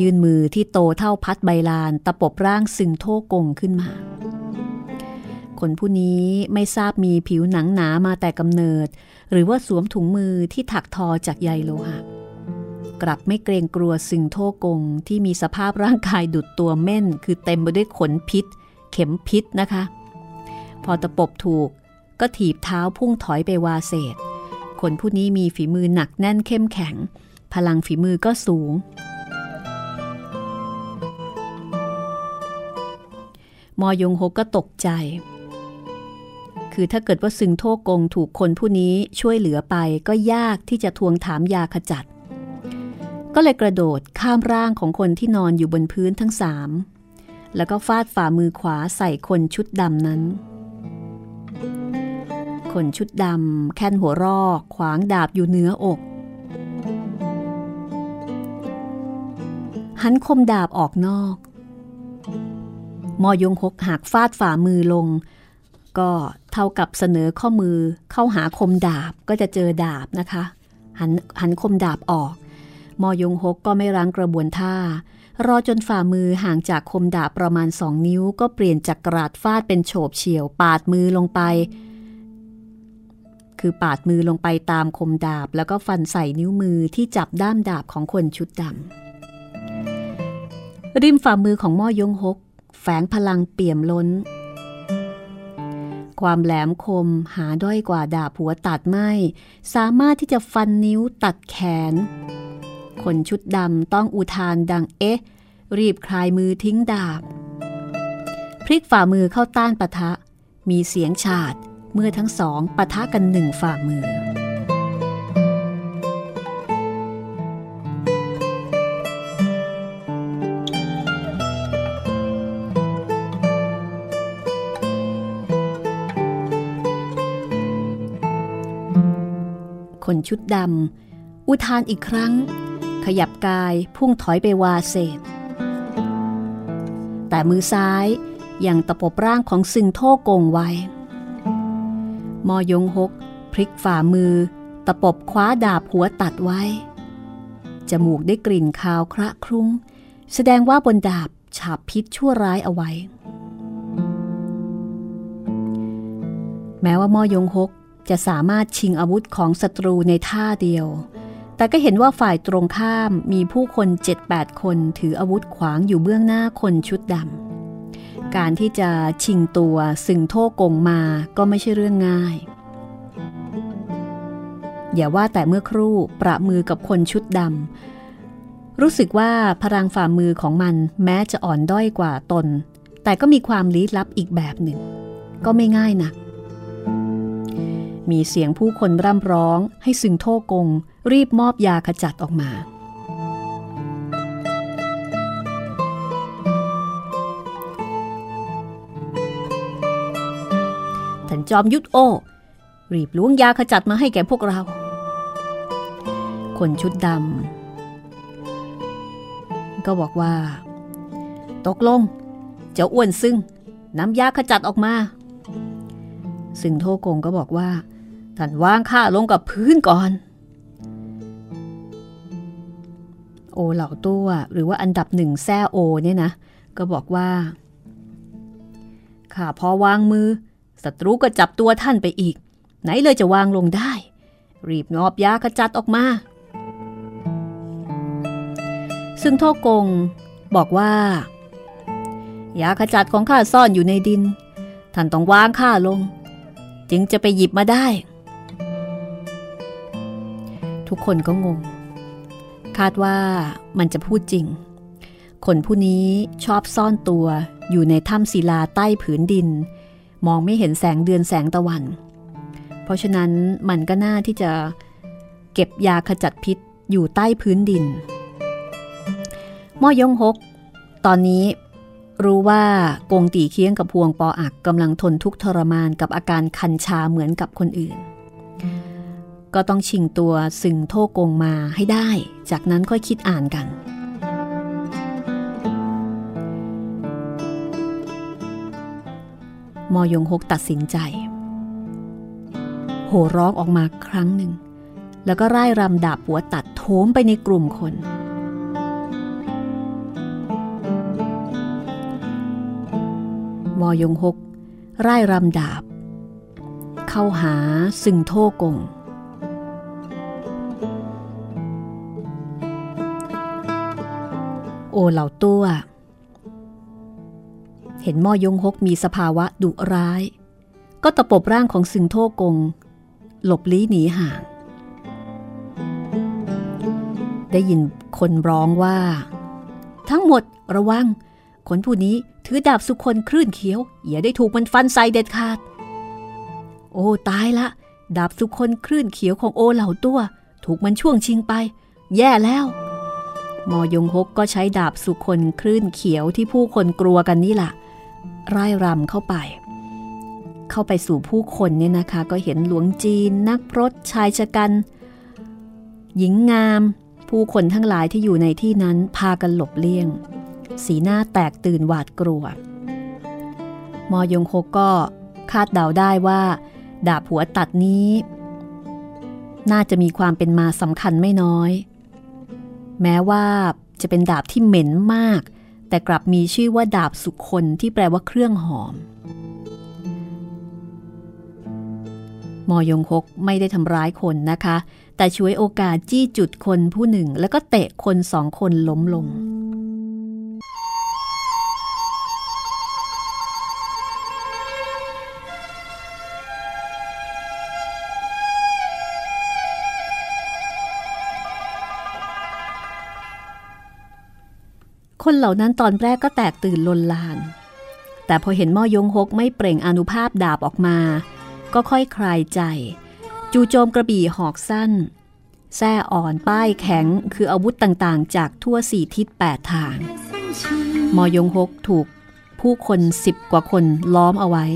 ยืนมือที่โตเท่าพัดใบลานตะปบร่างสึงโทกงขึ้นมาคนผู้นี้ไม่ทราบมีผิวหนังหนามาแต่กำเนิด หรือว่าสวมถุงมือที่ถักทอจากใยโลหะ กลับไม่เกรงกลัวสึงโทกงที่มีสภาพร่างกายดุดตัวเม่น คือเต็มไปด้วยขนพิษ เข็มพิษนะคะ พอตะปบถูกก็ถีบเท้าพุ่งถอยไปวาเศษ คนผู้นี้มีฝีมือหนักแน่นเข้มแข็ง พลังฝีมือก็สูง มอยงโฮก็ตกใจ คือถ้าเกิดว่าซึงโทกงถูกคนผู้นี้ช่วยเหลือไปก็ยากที่จะทวงถามยาขจัด ก็เลยกระโดดข้ามร่างของคนที่นอนอยู่บนพื้นทั้งสาม แล้วก็ฟาดฝ่ามือขวาใส่คนชุดดำนั้นคนชุดดำแค่นหัวรอกขวางดาบอยู่เหนืออก หันคมดาบออกนอก มอยงหกหักฟาดฝ่ามือลง ก็เท่ากับเสนอข้อมือเข้าหาคมดาบก็จะเจอดาบนะคะ หันหันคมดาบออก มอยงหกก็ไม่รั้งกระบวนท่า รอจนฝ่ามือห่างจากคมดาบประมาณสองนิ้ว ก็เปลี่ยนจากกราดฟาดเป็นโฉบเฉี่ยวปาดมือลงไป คือปาดมือลงไปตามคมดาบ แล้วก็ฟันใส่นิ้วมือที่จับด้ามดาบของคนชุดดำริมฝ่ามือของม่อยงหก แฝงพลังเปี่ยมล้น ความแหลมคมหาด้อยกว่าดาบหัวตัดไม่ สามารถที่จะฟันนิ้วตัดแขน คนชุดดำต้องอุทานดังเอ๊ะ รีบคลายมือทิ้งดาบ พลิกฝ่ามือเข้าต้านปะทะ มีเสียงฉาดเมื่อทั้งสองปะทะกันหนึ่งฝ่ามือ คนชุดดำอุทานอีกครั้ง ขยับกายพุ่งถอยไปวาเศษ แต่มือซ้ายยังตะปบร่างของซึงโท่กงไว้ มอยงหกพลิกฝ่ามือ ตะปบคว้าดาบหัวตัดไว้ จมูกได้กลิ่นคาวคระครุ้ง แสดงว่าบนดาบฉาบพิษชั่วร้ายเอาไว้ แม้ว่ามอยงหก จะสามารถชิงอาวุธของศัตรูในท่าเดียว แต่ก็เห็นว่าฝ่ายตรงข้ามมีผู้คน 7-8 คนถืออาวุธขวางอยู่เบื้องหน้าคนชุดดำ การที่จะชิงตัวสึงโท่กงมาก็ไม่ใช่เรื่องง่าย อย่าว่าแต่เมื่อครู่ประมือกับคนชุดดำ รู้สึกว่าพลังฝ่ามือของมันแม้จะอ่อนด้อยกว่าตน แต่ก็มีความลี้ลับอีกแบบหนึ่ง ก็ไม่ง่ายนะัก มีเสียงผู้คนร่ำร้องให้ซึงโทกง รีบมอบยาขจัดออกมา ท่านจอมยุทธโอ รีบล้วงยาขจัดมาให้แก่พวกเรา คนชุดดำก็บอกว่า ตกลง เจ้าอ้วนซึ่งนำยาขจัดออกมาซึ่งโทโกงก็บอกว่า ท่านวางข้าลงกับพื้นก่อน โอเหล่าตัวหรือว่าอันดับหนึ่งแซ่โอเนี่ยนะ ก็บอกว่า ข้าพอวางมือศัตรูก็จับตัวท่านไปอีก ไหนเลยจะวางลงได้ รีบนอบยาขจัดออกมา ซึ่งโทกงบอกว่า ยาขจัดของข้าซ่อนอยู่ในดิน ท่านต้องวางข้าลง จึงจะไปหยิบมาได้ ทุกคนก็งง คาดว่ามันจะพูดจริง คนผู้นี้ชอบซ่อนตัวอยู่ในถ้ำศิลาใต้ผืนดิน มองไม่เห็นแสงเดือนแสงตะวัน เพราะฉะนั้นมันก็น่าที่จะเก็บยาขจัดพิษอยู่ใต้พื้นดินม่อยงหกตอนนี้รู้ว่ากงตีเคียงกับพวงปออักกำลังทนทุกข์ทรมานกับอาการคันชาเหมือนกับคนอื่น ก็ต้องชิงตัวสึงโทกงมาให้ได้ จากนั้นค่อยคิดอ่านกัน มอยงฮกตัดสินใจ โหร้องออกมาครั้งหนึ่ง แล้วก็ไล่รำดาบหัวตัดโถมไปในกลุ่มคนมอยงฮกไล่รำดาบ เข้าหาสึงโทกง โอเหล่าตัว เห็นม่อยงฮกมีสภาวะดุร้าย ก็ตะปบร่างของซึงโทกง หลบลี้หนีห่าง ได้ยินคนร้องว่า ทั้งหมดระวัง คนผู้นี้ถือดาบสุคนคลื่นเขียว อย่าได้ถูกมันฟันใส่เด็ดขาด โอ้ตายละ ดาบสุคนคลื่นเขียวของโอเหล่าตัว ถูกมันช่วงชิงไป แย่แล้ว มอยงฮกก็ใช้ดาบสุคนคลื่นเขียวที่ผู้คนกลัวกันนี่แหละร่ายรำเข้าไป เข้าไปสู่ผู้คนเนี่ยนะคะ ก็เห็นหลวงจีน นักพรตชายชะกัน หญิงงาม ผู้คนทั้งหลายที่อยู่ในที่นั้นพากันหลบเลี่ยง สีหน้าแตกตื่นหวาดกลัว มอยงฮกก็คาดเดาได้ว่า ดาบหัวตัดนี้ น่าจะมีความเป็นมาสำคัญไม่น้อย แม้ว่าจะเป็นดาบที่เหม็นมาก แต่กลับมีชื่อว่าดาบสุคนที่แปลว่าเครื่องหอม มอยงคกไม่ได้ทำร้ายคนนะคะ แต่ช่วยโอกาสจี้จุดคนผู้หนึ่ง แล้วก็เตะคนสองคนล้มลง คนเหล่านั้นตอนแรกก็แตกตื่นลนลาน แต่พอเห็นม่อยงฮกไม่เปล่งอนุภาพดาบออกมา ก็ค่อยคลายใจ จูโจมกระบี่หอกสั้นแส้อ่อนป้ายแข็งคืออาวุธต่างๆ จากทั่วสี่ทิศแปดทาง มอยงฮกถูกผู้คนสิบกว่าคนล้อมเอาไว้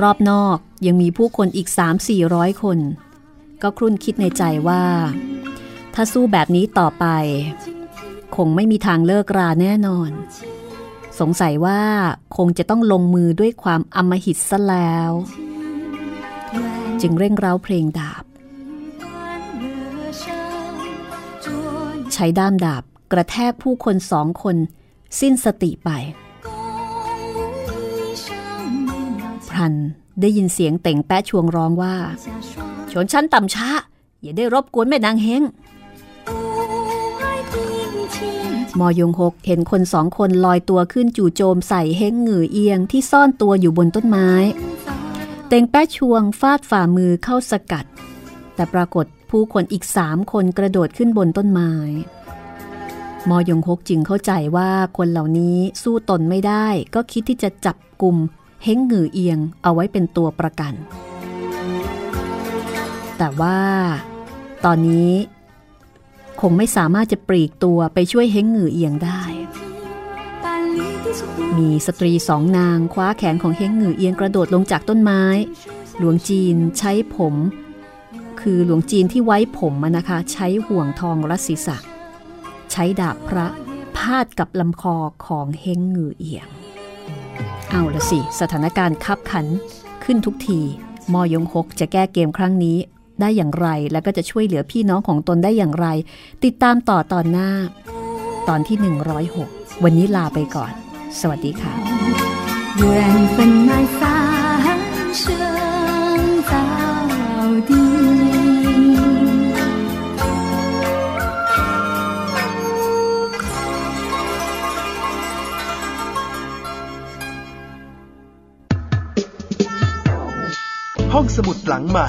รอบนอกยังมีผู้คนอีกสามสี่ร้อยคน ก็ครุ่นคิดในใจว่า ถ้าสู้แบบนี้ต่อไป คงไม่มีทางเลิกราแน่นอน สงสัยว่าคงจะต้องลงมือด้วยความอำมหิตซะแล้ว จึงเร่งเร้าเพลงดาบ ใช้ด้ามดาบกระแทกผู้คนสองคน สิ้นสติไป พรันได้ยินเสียงเต่งแปะชวงร้องว่า ชนชั้นต่ำช้า อย่าได้รบกวนแม่นางเฮง มอยงหกเห็นคนสองคนลอยตัวขึ้นจู่โจมใส่เฮงหงือเอียงที่ซ่อนตัวอยู่บนต้นไม้ เต่งแปะชวงฟาดฝ่ามือเข้าสกัด แต่ปรากฏผู้คนอีกสามคนกระโดดขึ้นบนต้นไม้ มอยงฮกจึงเข้าใจว่าคนเหล่านี้สู้ตนไม่ได้ ก็คิดที่จะจับกลุ่มเฮงหงือเอียงเอาไว้เป็นตัวประกัน แต่ว่า ตอนนี้ คงไม่สามารถจะปลีกตัวไปช่วยเฮงหงือเอียงได้ มีสตรีสองนางคว้าแขนของเฮงหงือเอียงกระโดดลงจากต้นไม้ หลวงจีนใช้ผม คือหลวงจีนที่ไว้ผมนะคะ ใช้ห่วงทองรัศศีรษะ ใช้ดาบพระพาดกับลำคอของเฮงหงือเอียง เอาละสิ สถานการณ์คับขันขึ้นทุกทีมอยงฮกจะแก้เกมครั้งนี้ ได้อย่างไร และก็จะช่วยเหลือพี่น้องของตนได้อย่างไร ติดตามต่อตอนหน้า ตอนที่ 106 วันนี้ลาไปก่อน สวัสดีค่ะห้องสมุดหลังใหม่